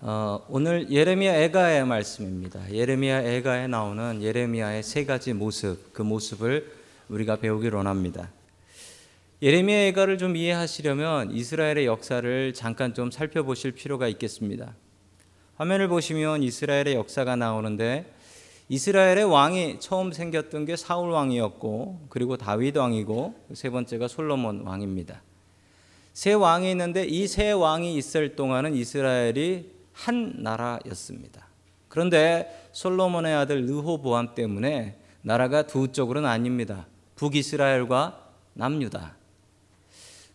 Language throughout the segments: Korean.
어, 오늘 예레미야 애가의 말씀입니다. 예레미야 애가에 나오는 예레미야의 세 가지 모습, 그 모습을 우리가 배우기 원합니다. 예레미야 애가를 좀 이해하시려면 이스라엘의 역사를 잠깐 좀 살펴보실 필요가 있겠습니다. 화면을 보시면 이스라엘의 역사가 나오는데 이스라엘의 왕이 처음 생겼던 게 사울 왕이었고 그리고 다윗 왕이고 세 번째가 솔로몬 왕입니다. 세 왕이 있는데 이 세 왕이 있을 동안은 이스라엘이 한 나라였습니다. 그런데 솔로몬의 아들 르호보암 때문에 나라가 두 쪽으로 나뉩니다. 북이스라엘과 남유다.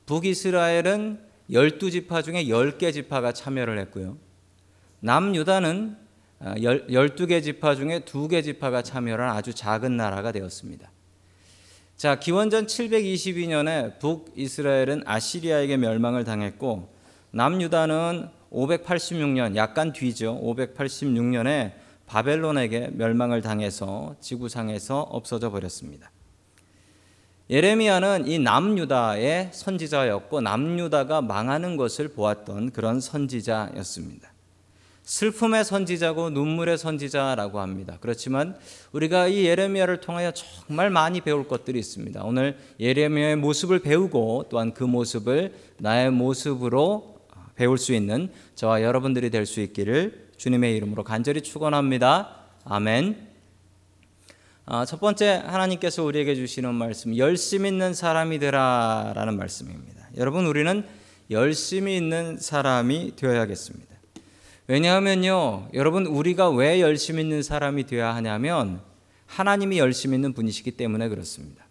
북이스라엘은 12지파 중에 10개 지파가 참여를 했고요. 남유다는 12개 지파 중에 2개 지파가 참여한 아주 작은 나라가 되었습니다. 자, 기원전 722년에 북이스라엘은 아시리아에게 멸망을 당했고 남유다는 586년 약간 뒤죠. 586년에 바벨론에게 멸망을 당해서 지구상에서 없어져 버렸습니다. 예레미야는 이 남유다의 선지자였고 남유다가 망하는 것을 보았던 그런 선지자였습니다. 슬픔의 선지자고 눈물의 선지자라고 합니다. 그렇지만 우리가 이 예레미야를 통하여 정말 많이 배울 것들이 있습니다. 오늘 예레미야의 모습을 배우고 또한 그 모습을 나의 모습으로 배울 수 있는 저와 여러분들이 될 수 있기를 주님의 이름으로 간절히 축원합니다. 아멘. 아, 첫 번째 하나님께서 우리에게 주시는 말씀 열심 있는 사람이 되라라는 말씀입니다. 여러분 우리는 열심히 있는 사람이 되어야겠습니다. 왜냐하면요, 여러분 우리가 왜 열심 있는 사람이 되어야 하냐면 하나님이 열심 있는 분이시기 때문에 그렇습니다.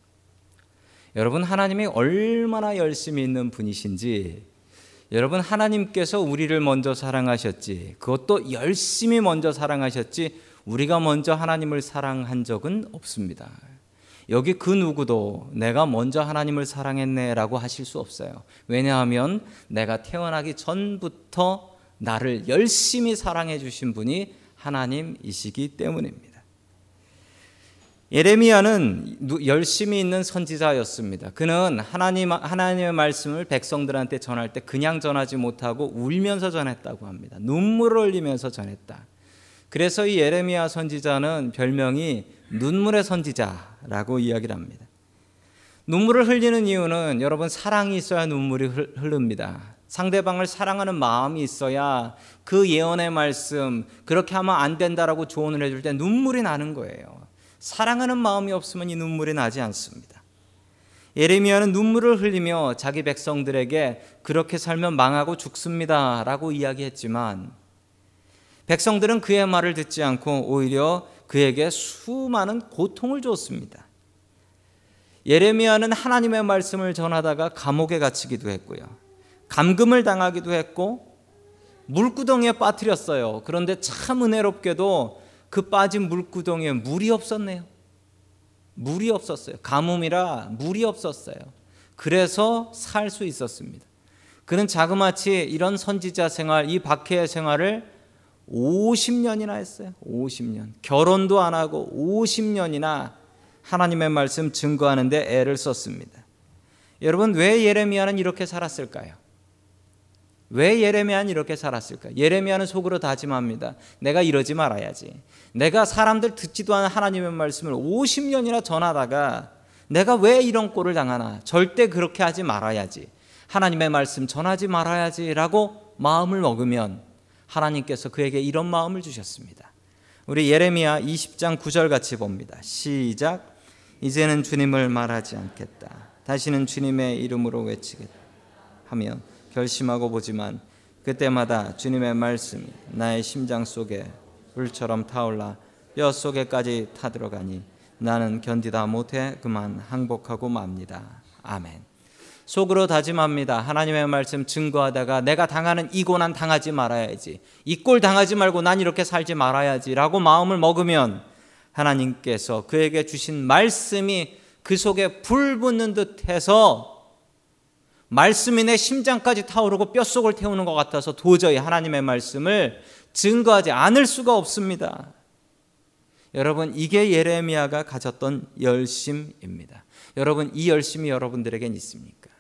여러분 하나님이 얼마나 열심히 있는 분이신지 여러분 하나님께서 우리를 먼저 사랑하셨지 그것도 열심히 먼저 사랑하셨지 우리가 먼저 하나님을 사랑한 적은 없습니다. 여기 그 누구도 내가 먼저 하나님을 사랑했네라고 하실 수 없어요. 왜냐하면 내가 태어나기 전부터 나를 열심히 사랑해 주신 분이 하나님이시기 때문입니다. 예레미야는 열심히 있는 선지자였습니다. 그는 하나님 하나님의 말씀을 백성들한테 전할 때 그냥 전하지 못하고 울면서 전했다고 합니다. 눈물을 흘리면서 전했다. 그래서 이 예레미야 선지자는 별명이 눈물의 선지자라고 이야기를 합니다. 눈물을 흘리는 이유는 여러분 사랑이 있어야 눈물이 흐릅니다. 상대방을 사랑하는 마음이 있어야 그 예언의 말씀 그렇게 하면 안 된다라고 조언을 해줄 때 눈물이 나는 거예요. 사랑하는 마음이 없으면 이 눈물이 나지 않습니다. 예레미야는 눈물을 흘리며 자기 백성들에게 그렇게 살면 망하고 죽습니다라고 이야기했지만 백성들은 그의 말을 듣지 않고 오히려 그에게 수많은 고통을 줬습니다. 예레미야는 하나님의 말씀을 전하다가 감옥에 갇히기도 했고요. 감금을 당하기도 했고 물구덩이에 빠뜨렸어요. 그런데 참 은혜롭게도 그 빠진 물구덩이에 물이 없었네요. 물이 없었어요. 가뭄이라 물이 없었어요. 그래서 살 수 있었습니다. 그는 자그마치 이런 선지자 생활, 이 박해의 생활을 50년이나 했어요. 50년. 결혼도 안 하고 50년이나 하나님의 말씀 증거하는데 애를 썼습니다. 여러분, 왜 예레미야는 이렇게 살았을까요? 왜 예레미야는 이렇게 살았을까? 예레미야는 속으로 다짐합니다. 내가 이러지 말아야지. 내가 사람들 듣지도 않은 하나님의 말씀을 50년이나 전하다가 내가 왜 이런 꼴을 당하나? 절대 그렇게 하지 말아야지. 하나님의 말씀 전하지 말아야지라고 마음을 먹으면 하나님께서 그에게 이런 마음을 주셨습니다. 우리 예레미야 20장 9절 같이 봅니다. 시작. 이제는 주님을 말하지 않겠다. 다시는 주님의 이름으로 외치겠다. 하면 결심하고 보지만 그때마다 주님의 말씀이 나의 심장 속에 불처럼 타올라 뼈 속에까지 타들어가니 나는 견디다 못해 그만 항복하고 맙니다. 아멘. 속으로 다짐합니다. 하나님의 말씀 증거하다가 내가 당하는 이 고난 당하지 말아야지. 이 꼴 당하지 말고 난 이렇게 살지 말아야지라고 마음을 먹으면 하나님께서 그에게 주신 말씀이 그 속에 불 붙는 듯 해서 말씀이 내 심장까지 타오르고 뼛속을 태우는 것 같아서 도저히 하나님의 말씀을 증거하지 않을 수가 없습니다. 여러분, 이게 예레미야가 가졌던 열심입니다. 여러분, 이 열심이 여러분들에겐 있습니까?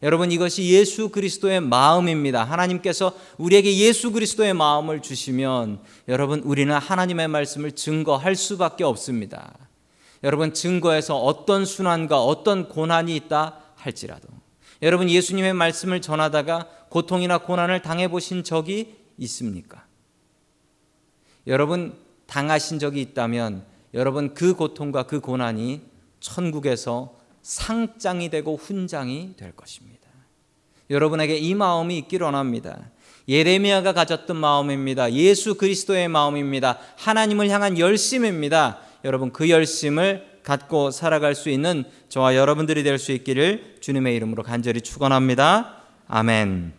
여러분 이것이 예수 그리스도의 마음입니다. 하나님께서 우리에게 예수 그리스도의 마음을 주시면 여러분 우리는 하나님의 말씀을 증거할 수밖에 없습니다. 여러분 증거에서 어떤 순환과 어떤 고난이 있다 할지라도 여러분 예수님의 말씀을 전하다가 고통이나 고난을 당해 보신 적이 있습니까? 여러분 당하신 적이 있다면 여러분 그 고통과 그 고난이 천국에서 상장이 되고 훈장이 될 것입니다. 여러분에게 이 마음이 있기를 원합니다. 예레미야가 가졌던 마음입니다. 예수 그리스도의 마음입니다. 하나님을 향한 열심입니다. 여러분 그 열심을 갖고 살아갈 수 있는 저와 여러분들이 될 수 있기를 주님의 이름으로 간절히 축원합니다. 아멘.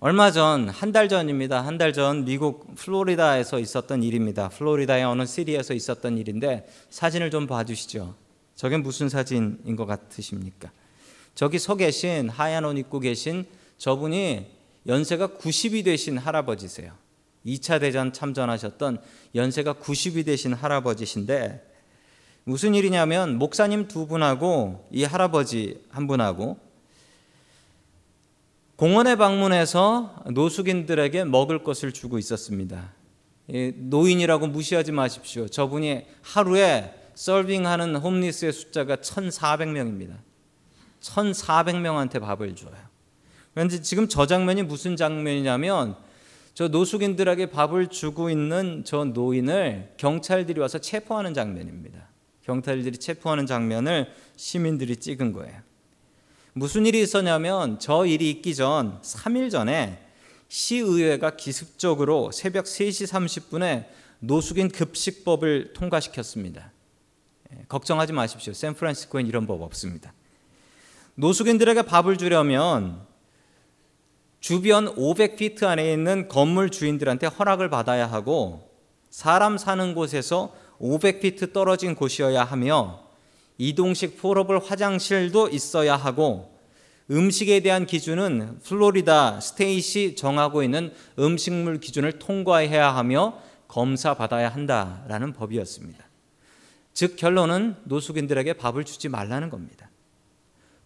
얼마 전, 한 달 전입니다. 한 달 전 미국 플로리다에서 있었던 일입니다. 플로리다의 어느 시리에서 있었던 일인데 사진을 좀 봐주시죠. 저게 무슨 사진인 것 같으십니까? 저기 서 계신 하얀 옷 입고 계신 저분이 연세가 90이 되신 할아버지세요. 2차 대전 참전하셨던 연세가 90이 되신 할아버지신데 무슨 일이냐면 목사님 두 분하고 이 할아버지 한 분하고 공원에 방문해서 노숙인들에게 먹을 것을 주고 있었습니다. 노인이라고 무시하지 마십시오. 저분이 하루에 서빙하는 홈리스의 숫자가 1,400명입니다. 1,400명한테 밥을 줘요. 그런데 지금 저 장면이 무슨 장면이냐면 저 노숙인들에게 밥을 주고 있는 저 노인을 경찰들이 와서 체포하는 장면입니다. 경찰들이 체포하는 장면을 시민들이 찍은 거예요. 무슨 일이 있었냐면 저 일이 있기 전 3일 전에 시의회가 기습적으로 새벽 3시 30분에 노숙인 급식법을 통과시켰습니다. 예, 걱정하지 마십시오. 샌프란시스코엔 이런 법 없습니다. 노숙인들에게 밥을 주려면 주변 500피트 안에 있는 건물 주인들한테 허락을 받아야 하고 사람 사는 곳에서 500피트 떨어진 곳이어야 하며 이동식 portable 화장실도 있어야 하고 음식에 대한 기준은 플로리다 state이 정하고 있는 음식물 기준을 통과해야 하며 검사 받아야 한다라는 법이었습니다. 즉 결론은 노숙인들에게 밥을 주지 말라는 겁니다.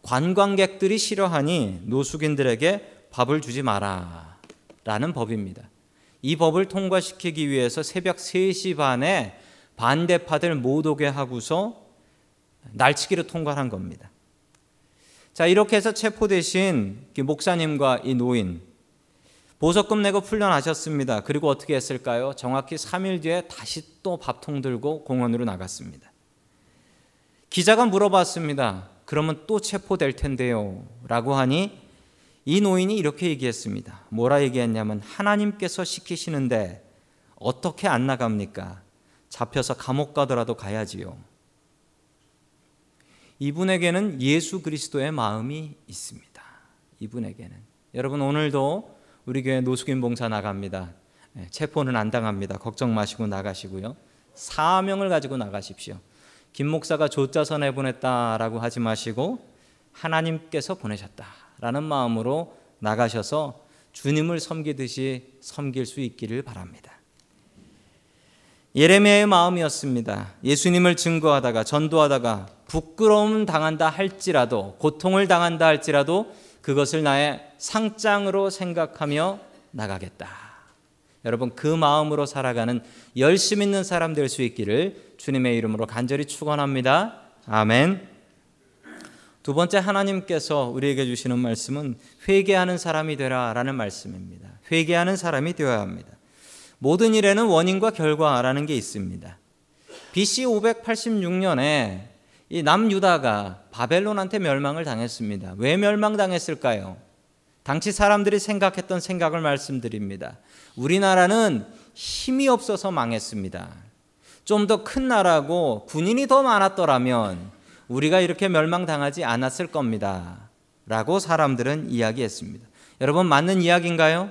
관광객들이 싫어하니 노숙인들에게 밥을 주지 마라 라는 법입니다. 이 법을 통과시키기 위해서 새벽 3시 반에 반대파들 못 오게 하고서 날치기로 통과한 겁니다. 자, 이렇게 해서 체포되신 목사님과 이 노인 보석금 내고 풀려나셨습니다. 그리고 어떻게 했을까요? 정확히 3일 뒤에 다시 또 밥통 들고 공원으로 나갔습니다. 기자가 물어봤습니다. 그러면 또 체포될 텐데요. 라고 하니 이 노인이 이렇게 얘기했습니다. 뭐라 얘기했냐면 하나님께서 시키시는데 어떻게 안 나갑니까? 잡혀서 감옥 가더라도 가야지요. 이분에게는 예수 그리스도의 마음이 있습니다. 이분에게는 여러분 오늘도 우리 교회 노숙인 봉사 나갑니다. 예, 체포는 안 당합니다. 걱정 마시고 나가시고요. 사명을 가지고 나가십시오. 김 목사가 조짜서 내보냈다라고 하지 마시고 하나님께서 보내셨다라는 마음으로 나가셔서 주님을 섬기듯이 섬길 수 있기를 바랍니다. 예레미야의 마음이었습니다. 예수님을 증거하다가 전도하다가 부끄러움 당한다 할지라도 고통을 당한다 할지라도 그것을 나의 상장으로 생각하며 나가겠다. 여러분 그 마음으로 살아가는 열심 있는 사람 될 수 있기를 주님의 이름으로 간절히 축원합니다. 아멘. 두 번째 하나님께서 우리에게 주시는 말씀은 회개하는 사람이 되라라는 말씀입니다. 회개하는 사람이 되어야 합니다. 모든 일에는 원인과 결과라는 게 있습니다. BC 586년에 이 남유다가 바벨론한테 멸망을 당했습니다. 왜 멸망당했을까요? 당시 사람들이 생각했던 생각을 말씀드립니다. 우리나라는 힘이 없어서 망했습니다. 좀 더 큰 나라고 군인이 더 많았더라면 우리가 이렇게 멸망당하지 않았을 겁니다. 라고 사람들은 이야기했습니다. 여러분, 맞는 이야기인가요?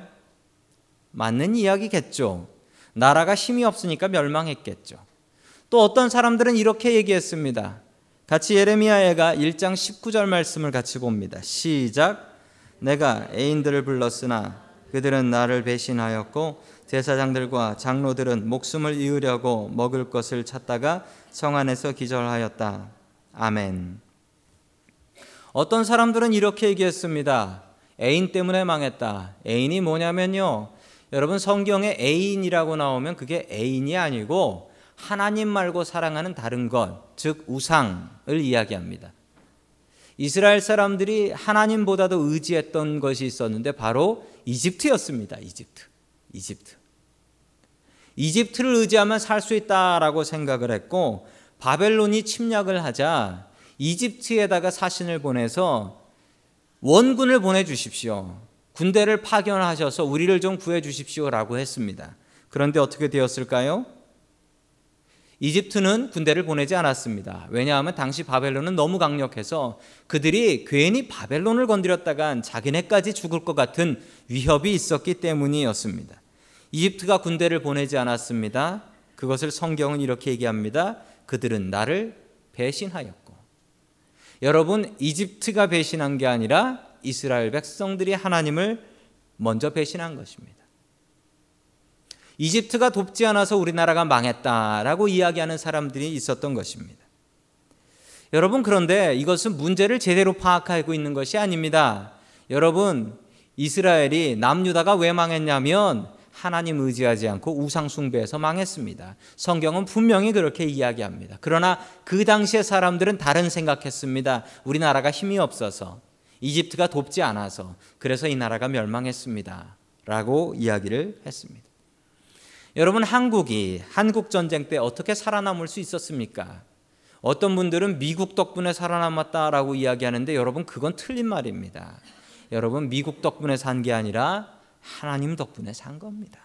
맞는 이야기겠죠. 나라가 힘이 없으니까 멸망했겠죠. 또 어떤 사람들은 이렇게 얘기했습니다. 같이 예레미야애가 1장 19절 말씀을 같이 봅니다. 시작. 내가 애인들을 불렀으나 그들은 나를 배신하였고 제사장들과 장로들은 목숨을 이으려고 먹을 것을 찾다가 성 안에서 기절하였다. 아멘. 어떤 사람들은 이렇게 얘기했습니다. 애인 때문에 망했다. 애인이 뭐냐면요. 여러분 성경에 애인이라고 나오면 그게 애인이 아니고 하나님 말고 사랑하는 다른 것, 즉 우상을 이야기합니다. 이스라엘 사람들이 하나님보다도 의지했던 것이 있었는데 바로 이집트였습니다. 이집트. 이집트. 이집트를 의지하면 살 수 있다라고 생각을 했고 바벨론이 침략을 하자 이집트에다가 사신을 보내서 원군을 보내 주십시오. 군대를 파견하셔서 우리를 좀 구해 주십시오라고 했습니다. 그런데 어떻게 되었을까요? 이집트는 군대를 보내지 않았습니다. 왜냐하면 당시 바벨론은 너무 강력해서 그들이 괜히 바벨론을 건드렸다간 자기네까지 죽을 것 같은 위협이 있었기 때문이었습니다. 이집트가 군대를 보내지 않았습니다. 그것을 성경은 이렇게 얘기합니다. 그들은 나를 배신하였고. 여러분, 이집트가 배신한 게 아니라 이스라엘 백성들이 하나님을 먼저 배신한 것입니다. 이집트가 돕지 않아서 우리나라가 망했다라고 이야기하는 사람들이 있었던 것입니다. 여러분, 그런데 이것은 문제를 제대로 파악하고 있는 것이 아닙니다. 여러분, 이스라엘이 남유다가 왜 망했냐면 하나님 의지하지 않고 우상 숭배해서 망했습니다. 성경은 분명히 그렇게 이야기합니다. 그러나 그 당시의 사람들은 다른 생각했습니다. 우리나라가 힘이 없어서 이집트가 돕지 않아서 그래서 이 나라가 멸망했습니다. 라고 이야기를 했습니다. 여러분 한국이 한국 전쟁 때 어떻게 살아남을 수 있었습니까? 어떤 분들은 미국 덕분에 살아남았다라고 이야기하는데 여러분 그건 틀린 말입니다. 여러분 미국 덕분에 산 게 아니라 하나님 덕분에 산 겁니다.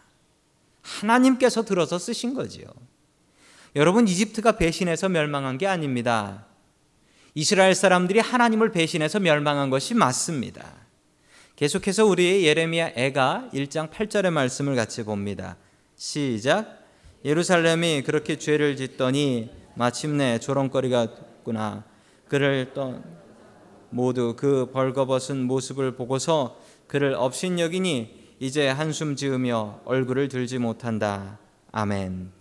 하나님께서 들어서 쓰신 거지요. 여러분 이집트가 배신해서 멸망한 게 아닙니다. 이스라엘 사람들이 하나님을 배신해서 멸망한 것이 맞습니다. 계속해서 우리 예레미야 애가 1장 8절의 말씀을 같이 봅니다. 시작. 예루살렘이 그렇게 죄를 짓더니 마침내 조롱거리가 됐구나. 그를 또 모두 그 벌거벗은 모습을 보고서 그를 업신여기니 이제 한숨 지으며 얼굴을 들지 못한다. 아멘.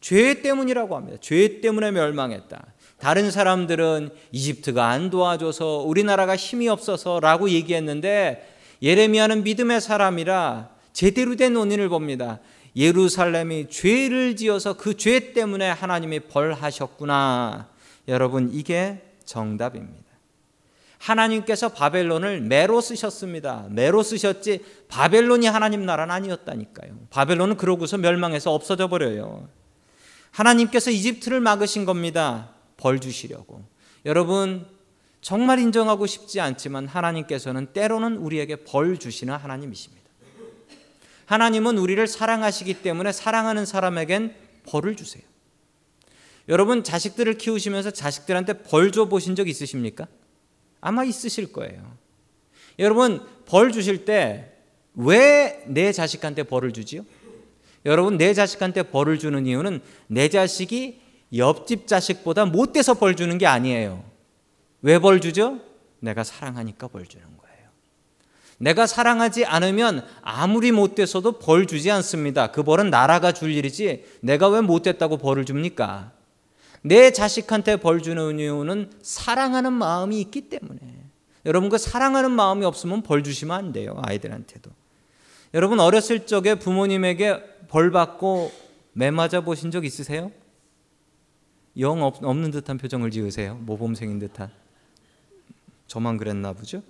죄 때문이라고 합니다. 죄 때문에 멸망했다. 다른 사람들은 이집트가 안 도와줘서 우리나라가 힘이 없어서라고 얘기했는데 예레미야는 믿음의 사람이라 제대로 된 원인을 봅니다. 예루살렘이 죄를 지어서 그 죄 때문에 하나님이 벌하셨구나. 여러분, 이게 정답입니다. 하나님께서 바벨론을 매로 쓰셨습니다. 매로 쓰셨지 바벨론이 하나님 나라는 아니었다니까요. 바벨론은 그러고서 멸망해서 없어져 버려요. 하나님께서 이집트를 막으신 겁니다. 벌 주시려고. 여러분 정말 인정하고 싶지 않지만 하나님께서는 때로는 우리에게 벌 주시는 하나님이십니다. 하나님은 우리를 사랑하시기 때문에 사랑하는 사람에겐 벌을 주세요. 여러분 자식들을 키우시면서 자식들한테 벌 줘 보신 적 있으십니까? 아마 있으실 거예요. 여러분 벌 주실 때 왜 내 자식한테 벌을 주지요? 여러분 내 자식한테 벌을 주는 이유는 내 자식이 옆집 자식보다 못돼서 벌 주는 게 아니에요. 왜 벌 주죠? 내가 사랑하니까 벌 주는 거예요. 내가 사랑하지 않으면 아무리 못돼서도 벌 주지 않습니다. 그 벌은 나라가 줄 일이지 내가 왜 못됐다고 벌을 줍니까? 내 자식한테 벌 주는 이유는 사랑하는 마음이 있기 때문에. 여러분 그 사랑하는 마음이 없으면 벌 주시면 안 돼요. 아이들한테도. 여러분 어렸을 적에 부모님에게 벌 받고 매 맞아 보신 적 있으세요? 영 없 는 듯한 표정을 지으세요. 모범생인 듯한. 저만 그랬나 보죠?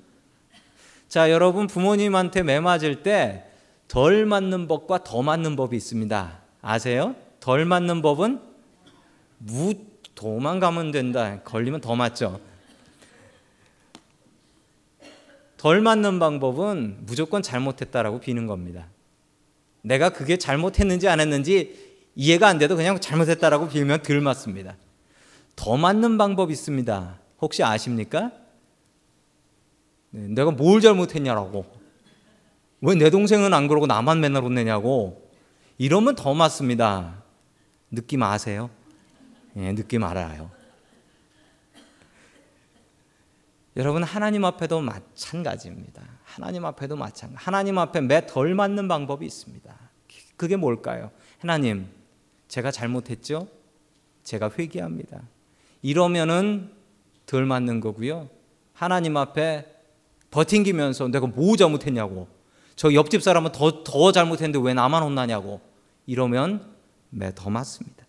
자, 여러분 부모님한테 매 맞을 때 덜 맞는 법과 더 맞는 법이 있습니다. 아세요? 덜 맞는 법은 무 도망가면 된다. 걸리면 더 맞죠. 덜 맞는 방법은 무조건 잘못했다라고 비는 겁니다. 내가 그게 잘못했는지 안 했는지 이해가 안 돼도 그냥 잘못했다라고 빌면 덜 맞습니다. 더 맞는 방법이 있습니다. 혹시 아십니까? 네, 내가 뭘 잘못했냐라고. 왜 내 동생은 안 그러고 나만 맨날 혼내냐고. 이러면 더 맞습니다. 느낌 아세요? 예, 느낌 알아요. 여러분 하나님 앞에도 마찬가지입니다. 하나님 앞에도 마찬가지. 하나님 앞에 매 덜 맞는 방법이 있습니다. 그게 뭘까요? 하나님, 제가 잘못했죠? 제가 회개합니다. 이러면은 덜 맞는 거고요. 하나님 앞에 버팅기면서 내가 뭐 잘못했냐고 저 옆집 사람은 더, 더 잘못했는데 왜 나만 혼나냐고 이러면 매더 맞습니다.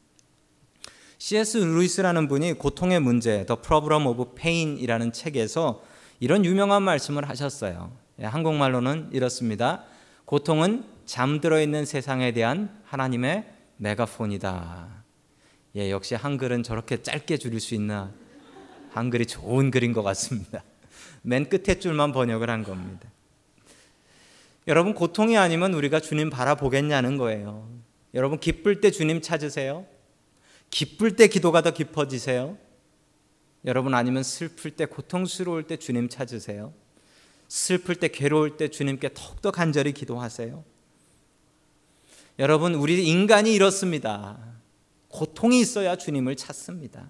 C.S. 루이스라는 분이 고통의 문제, The Problem of Pain이라는 책에서 이런 유명한 말씀을 하셨어요. 예, 한국말로는 이렇습니다. 고통은 잠들어 있는 세상에 대한 하나님의 메가폰이다. 예, 역시 한글은 저렇게 짧게 줄일 수 있나 한글이 좋은 글인 것 같습니다. 맨 끝에 줄만 번역을 한 겁니다. 여러분 고통이 아니면 우리가 주님 바라보겠냐는 거예요. 여러분 기쁠 때 주님 찾으세요? 기쁠 때 기도가 더 깊어지세요? 여러분 아니면 슬플 때 고통스러울 때 주님 찾으세요? 슬플 때 괴로울 때 주님께 더욱더 간절히 기도하세요? 여러분 우리 인간이 이렇습니다. 고통이 있어야 주님을 찾습니다.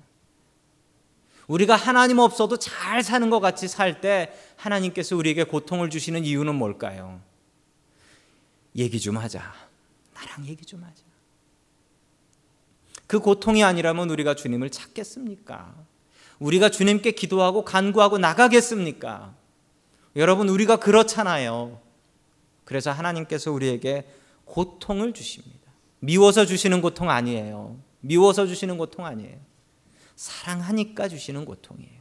우리가 하나님 없어도 잘 사는 것 같이 살 때 하나님께서 우리에게 고통을 주시는 이유는 뭘까요? 얘기 좀 하자. 나랑 얘기 좀 하자. 그 고통이 아니라면 우리가 주님을 찾겠습니까? 우리가 주님께 기도하고 간구하고 나가겠습니까? 여러분, 우리가 그렇잖아요. 그래서 하나님께서 우리에게 고통을 주십니다. 미워서 주시는 고통 아니에요. 미워서 주시는 고통 아니에요. 사랑하니까 주시는 고통이에요.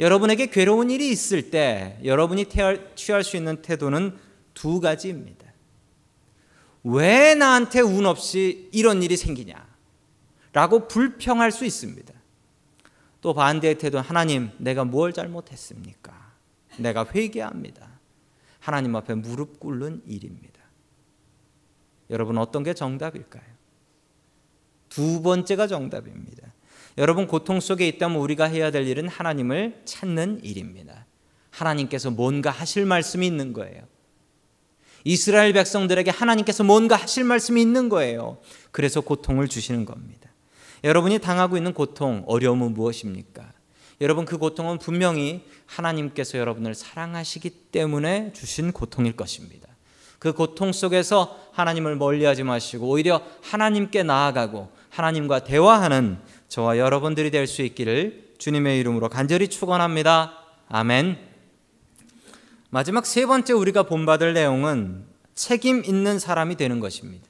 여러분에게 괴로운 일이 있을 때 여러분이 취할 수 있는 태도는 두 가지입니다. 왜 나한테 운 없이 이런 일이 생기냐? 라고 불평할 수 있습니다. 또 반대의 태도는 하나님, 내가 뭘 잘못했습니까? 내가 회개합니다. 하나님 앞에 무릎 꿇는 일입니다. 여러분 어떤 게 정답일까요? 두 번째가 정답입니다. 여러분 고통 속에 있다면 우리가 해야 될 일은 하나님을 찾는 일입니다. 하나님께서 뭔가 하실 말씀이 있는 거예요. 이스라엘 백성들에게 하나님께서 뭔가 하실 말씀이 있는 거예요. 그래서 고통을 주시는 겁니다. 여러분이 당하고 있는 고통, 어려움은 무엇입니까? 여러분 그 고통은 분명히 하나님께서 여러분을 사랑하시기 때문에 주신 고통일 것입니다. 그 고통 속에서 하나님을 멀리하지 마시고 오히려 하나님께 나아가고 하나님과 대화하는 저와 여러분들이 될 수 있기를 주님의 이름으로 간절히 축원합니다. 아멘. 마지막 세 번째 우리가 본받을 내용은 책임 있는 사람이 되는 것입니다.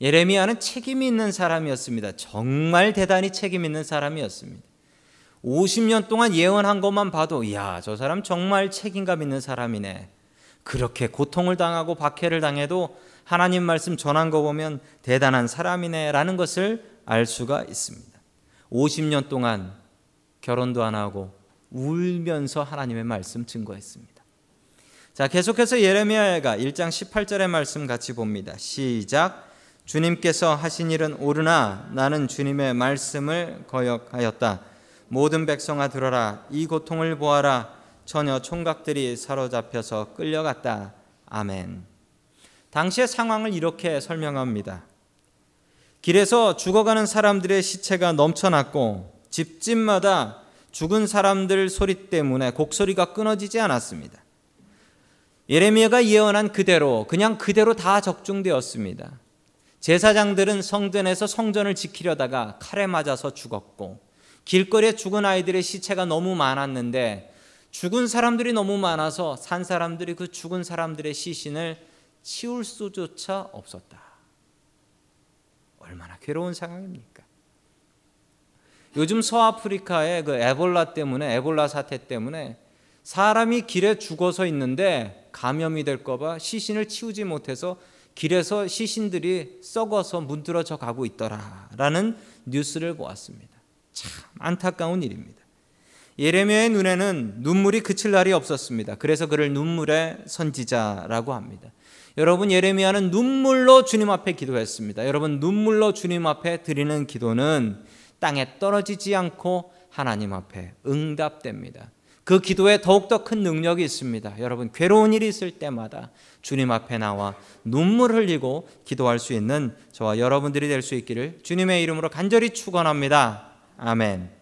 예레미야는 책임 있는 사람이었습니다. 정말 대단히 책임 있는 사람이었습니다. 50년 동안 예언한 것만 봐도 야, 저 사람 정말 책임감 있는 사람이네. 그렇게 고통을 당하고 박해를 당해도 하나님 말씀 전한 거 보면 대단한 사람이네라는 것을 알 수가 있습니다. 50년 동안 결혼도 안 하고 울면서 하나님의 말씀 증거했습니다. 자, 계속해서 예레미야가 1장 18절의 말씀 같이 봅니다. 시작. 주님께서 하신 일은 옳으나 나는 주님의 말씀을 거역하였다. 모든 백성아 들어라. 이 고통을 보아라. 처녀 총각들이 사로잡혀서 끌려갔다. 아멘. 당시의 상황을 이렇게 설명합니다. 길에서 죽어가는 사람들의 시체가 넘쳐났고 집집마다 죽은 사람들 소리 때문에 곡소리가 끊어지지 않았습니다. 예레미야가 예언한 그대로 그냥 그대로 다 적중되었습니다. 제사장들은 성전에서 성전을 지키려다가 칼에 맞아서 죽었고 길거리에 죽은 아이들의 시체가 너무 많았는데 죽은 사람들이 너무 많아서 산 사람들이 그 죽은 사람들의 시신을 치울 수조차 없었다. 얼마나 괴로운 상황입니까? 요즘 서아프리카의 그 에볼라 때문에 에볼라 사태 때문에 사람이 길에 죽어서 있는데 감염이 될까봐 시신을 치우지 못해서 길에서 시신들이 썩어서 문드러져 가고 있더라라는 뉴스를 보았습니다. 참 안타까운 일입니다. 예레미야의 눈에는 눈물이 그칠 날이 없었습니다. 그래서 그를 눈물의 선지자라고 합니다. 여러분 예레미야는 눈물로 주님 앞에 기도했습니다. 여러분 눈물로 주님 앞에 드리는 기도는 땅에 떨어지지 않고 하나님 앞에 응답됩니다. 그 기도에 더욱더 큰 능력이 있습니다. 여러분, 괴로운 일이 있을 때마다 주님 앞에 나와 눈물 흘리고 기도할 수 있는 저와 여러분들이 될 수 있기를 주님의 이름으로 간절히 축원합니다. 아멘.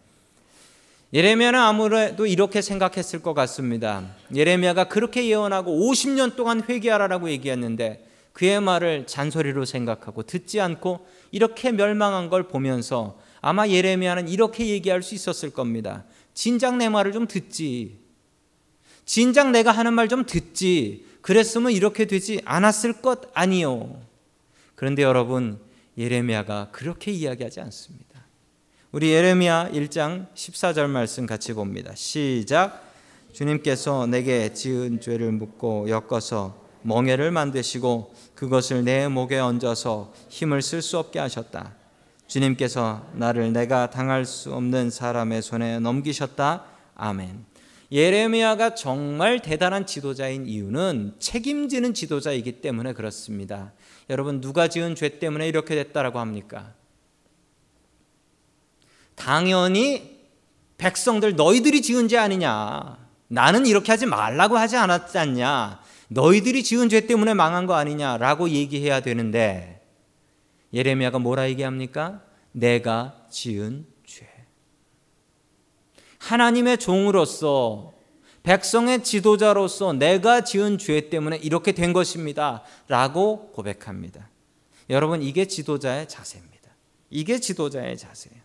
예레미야는 아무래도 이렇게 생각했을 것 같습니다. 예레미야가 그렇게 예언하고 50년 동안 회개하라라고 얘기했는데 그의 말을 잔소리로 생각하고 듣지 않고 이렇게 멸망한 걸 보면서 아마 예레미야는 이렇게 얘기할 수 있었을 겁니다. 진작 내 말을 좀 듣지. 진작 내가 하는 말 좀 듣지. 그랬으면 이렇게 되지 않았을 것 아니요. 그런데 여러분 예레미야가 그렇게 이야기하지 않습니다. 우리 예레미야 1장 14절 말씀 같이 봅니다. 시작. 주님께서 내게 지은 죄를 묻고 엮어서 멍에를 만드시고 그것을 내 목에 얹어서 힘을 쓸 수 없게 하셨다. 주님께서 나를 내가 당할 수 없는 사람의 손에 넘기셨다. 아멘. 예레미야가 정말 대단한 지도자인 이유는 책임지는 지도자이기 때문에 그렇습니다. 여러분 누가 지은 죄 때문에 이렇게 됐다라고 합니까? 당연히 백성들 너희들이 지은 죄 아니냐. 나는 이렇게 하지 말라고 하지 않았지 않냐. 너희들이 지은 죄 때문에 망한 거 아니냐라고 얘기해야 되는데 예레미야가 뭐라 얘기합니까? 내가 지은 죄. 하나님의 종으로서 백성의 지도자로서 내가 지은 죄 때문에 이렇게 된 것입니다. 라고 고백합니다. 여러분, 이게 지도자의 자세입니다. 이게 지도자의 자세예요.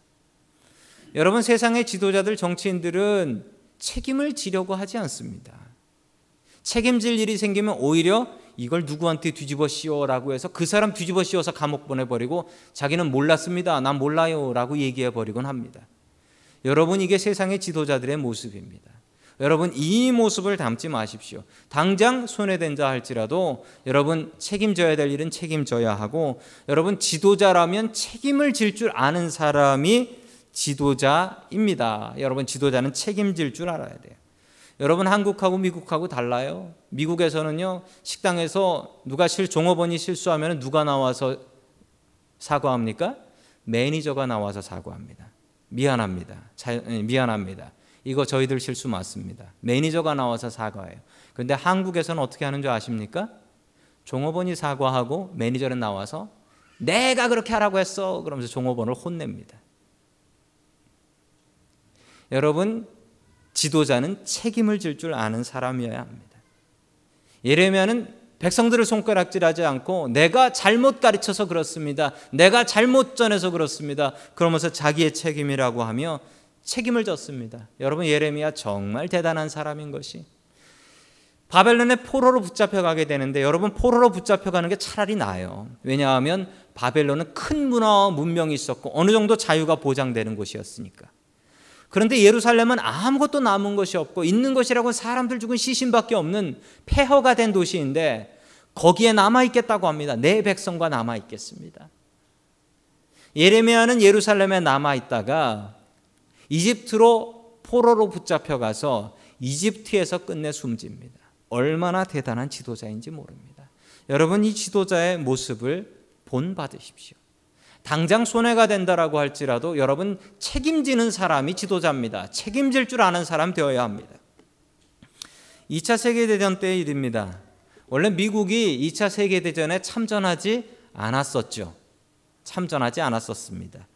여러분, 세상의 지도자들, 정치인들은 책임을 지려고 하지 않습니다. 책임질 일이 생기면 오히려 이걸 누구한테 뒤집어 씌워라고 해서 그 사람 뒤집어 씌워서 감옥 보내버리고 자기는 몰랐습니다. 난 몰라요. 라고 얘기해 버리곤 합니다. 여러분, 이게 세상의 지도자들의 모습입니다. 여러분 이 모습을 담지 마십시오. 당장 손해된 자 할지라도 여러분 책임져야 될 일은 책임져야 하고 여러분 지도자라면 책임을 질 줄 아는 사람이 지도자입니다. 여러분 지도자는 책임질 줄 알아야 돼요. 여러분 한국하고 미국하고 달라요. 미국에서는요 식당에서 누가 실 종업원이 실수하면 누가 나와서 사과합니까? 매니저가 나와서 사과합니다. 미안합니다. 자, 미안합니다. 이거 저희들 실수 맞습니다. 매니저가 나와서 사과해요. 그런데 한국에서는 어떻게 하는 줄 아십니까? 종업원이 사과하고 매니저는 나와서 내가 그렇게 하라고 했어. 그러면서 종업원을 혼냅니다. 여러분, 지도자는 책임을 질 줄 아는 사람이어야 합니다. 예레미야는 백성들을 손가락질하지 않고 내가 잘못 가르쳐서 그렇습니다. 내가 잘못 전해서 그렇습니다. 그러면서 자기의 책임이라고 하며 책임을 졌습니다. 여러분 예레미야 정말 대단한 사람인 것이 바벨론의 포로로 붙잡혀 가게 되는데 여러분 포로로 붙잡혀 가는 게 차라리 나아요. 왜냐하면 바벨론은 큰 문화와 문명이 있었고 어느 정도 자유가 보장되는 곳이었으니까. 그런데 예루살렘은 아무것도 남은 것이 없고 있는 것이라고 사람들 죽은 시신밖에 없는 폐허가 된 도시인데 거기에 남아 있겠다고 합니다. 내 백성과 남아 있겠습니다. 예레미야는 예루살렘에 남아 있다가 이집트로 포로로 붙잡혀 가서 이집트에서 끝내 숨집니다. 얼마나 대단한 지도자인지 모릅니다. 여러분 이 지도자의 모습을 본받으십시오. 당장 손해가 된다라고 할지라도 여러분 책임지는 사람이 지도자입니다. 책임질 줄 아는 사람 되어야 합니다. 2차 세계대전 때의 일입니다. 원래 미국이 2차 세계대전에 참전하지 않았었죠. 참전하지 않았었습니다.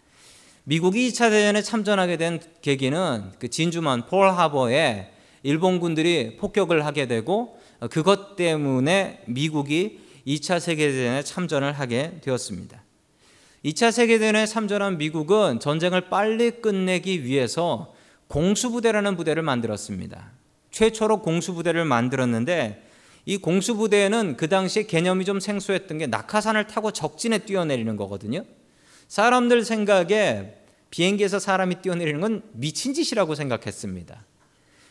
미국이 2차 대전에 참전하게 된 계기는 그 진주만 폴 하버에 일본군들이 폭격을 하게 되고 그것 때문에 미국이 2차 세계대전에 참전을 하게 되었습니다. 2차 세계대전에 참전한 미국은 전쟁을 빨리 끝내기 위해서 공수부대라는 부대를 만들었습니다. 최초로 공수부대를 만들었는데 이 공수부대는 그 당시 개념이 좀 생소했던 게 낙하산을 타고 적진에 뛰어내리는 거거든요. 사람들 생각에 비행기에서 사람이 뛰어내리는 건 미친 짓이라고 생각했습니다.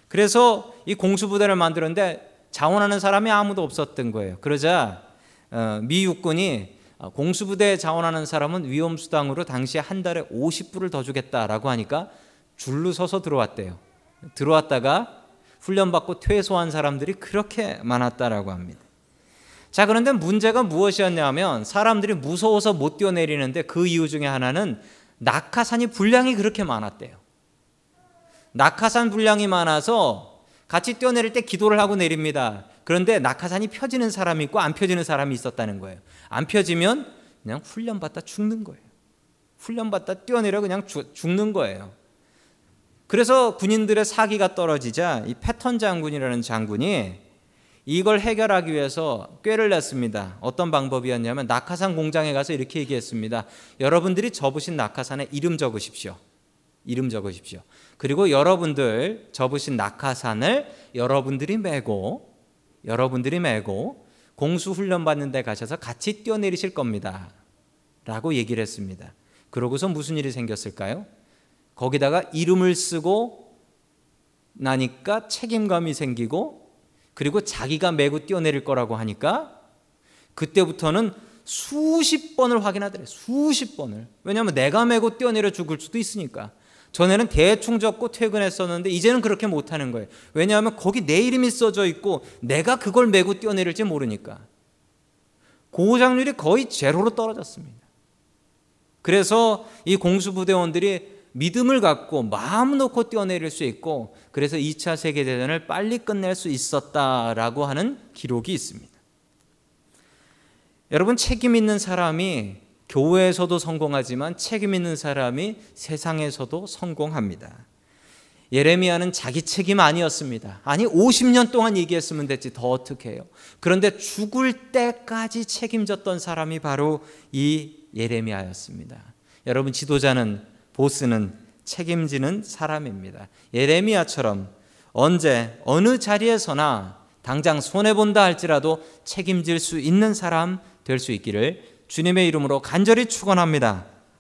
그래서 이 공수부대를 만들었는데 자원하는 사람이 아무도 없었던 거예요. 그러자 어, 미 육군이 어, 공수부대 자원하는 사람은 위험수당으로 당시에 한 달에 50불을 더 주겠다라고 하니까 줄로 서서 들어왔대요. 들어왔다가 훈련받고 퇴소한 사람들이 그렇게 많았다라고 합니다. 자, 그런데 문제가 무엇이었냐면 사람들이 무서워서 못 뛰어내리는데 그 이유 중에 하나는 낙하산이 분량이 그렇게 많았대요. 낙하산 분량이 많아서 같이 뛰어내릴 때 기도를 하고 내립니다. 그런데 낙하산이 펴지는 사람이 있고 안 펴지는 사람이 있었다는 거예요. 안 펴지면 그냥 훈련받다 죽는 거예요. 훈련받다 뛰어내려 그냥 죽는 거예요. 그래서 군인들의 사기가 떨어지자 이 패턴 장군이라는 장군이 이걸 해결하기 위해서 꾀를 냈습니다. 어떤 방법이었냐면 낙하산 공장에 가서 이렇게 얘기했습니다. 여러분들이 접으신 낙하산에 이름 적으십시오. 이름 적으십시오. 그리고 여러분들 접으신 낙하산을 여러분들이 메고 여러분들이 메고 공수 훈련 받는 데 가셔서 같이 뛰어내리실 겁니다. 라고 얘기를 했습니다. 그러고서 무슨 일이 생겼을까요? 거기다가 이름을 쓰고 나니까 책임감이 생기고 그리고 자기가 메고 뛰어내릴 거라고 하니까 그때부터는 수십 번을 확인하더래. 수십 번을. 왜냐하면 내가 메고 뛰어내려 죽을 수도 있으니까. 전에는 대충 적고 퇴근했었는데 이제는 그렇게 못하는 거예요. 왜냐하면 거기 내 이름이 써져 있고 내가 그걸 메고 뛰어내릴지 모르니까. 고장률이 거의 제로로 떨어졌습니다. 그래서 이 공수부대원들이 믿음을 갖고 마음 놓고 뛰어내릴 수 있고 그래서 2차 세계대전을 빨리 끝낼 수 있었다라고 하는 기록이 있습니다. 여러분 책임 있는 사람이 교회에서도 성공하지만 책임 있는 사람이 세상에서도 성공합니다. 예레미야는 자기 책임 아니었습니다. 아니 50년 동안 얘기했으면 됐지 더 어떻게 해요. 그런데 죽을 때까지 책임졌던 사람이 바로 이 예레미야였습니다. 여러분 지도자는 보스는 책임지는 사람입니다. 예레미야처럼 언제 어느 자리에서나 당장 손해 본다 할지라도 책임질 수 있는 사람 될 수 있기를 주님의 이름으로 간절히 축원합니다.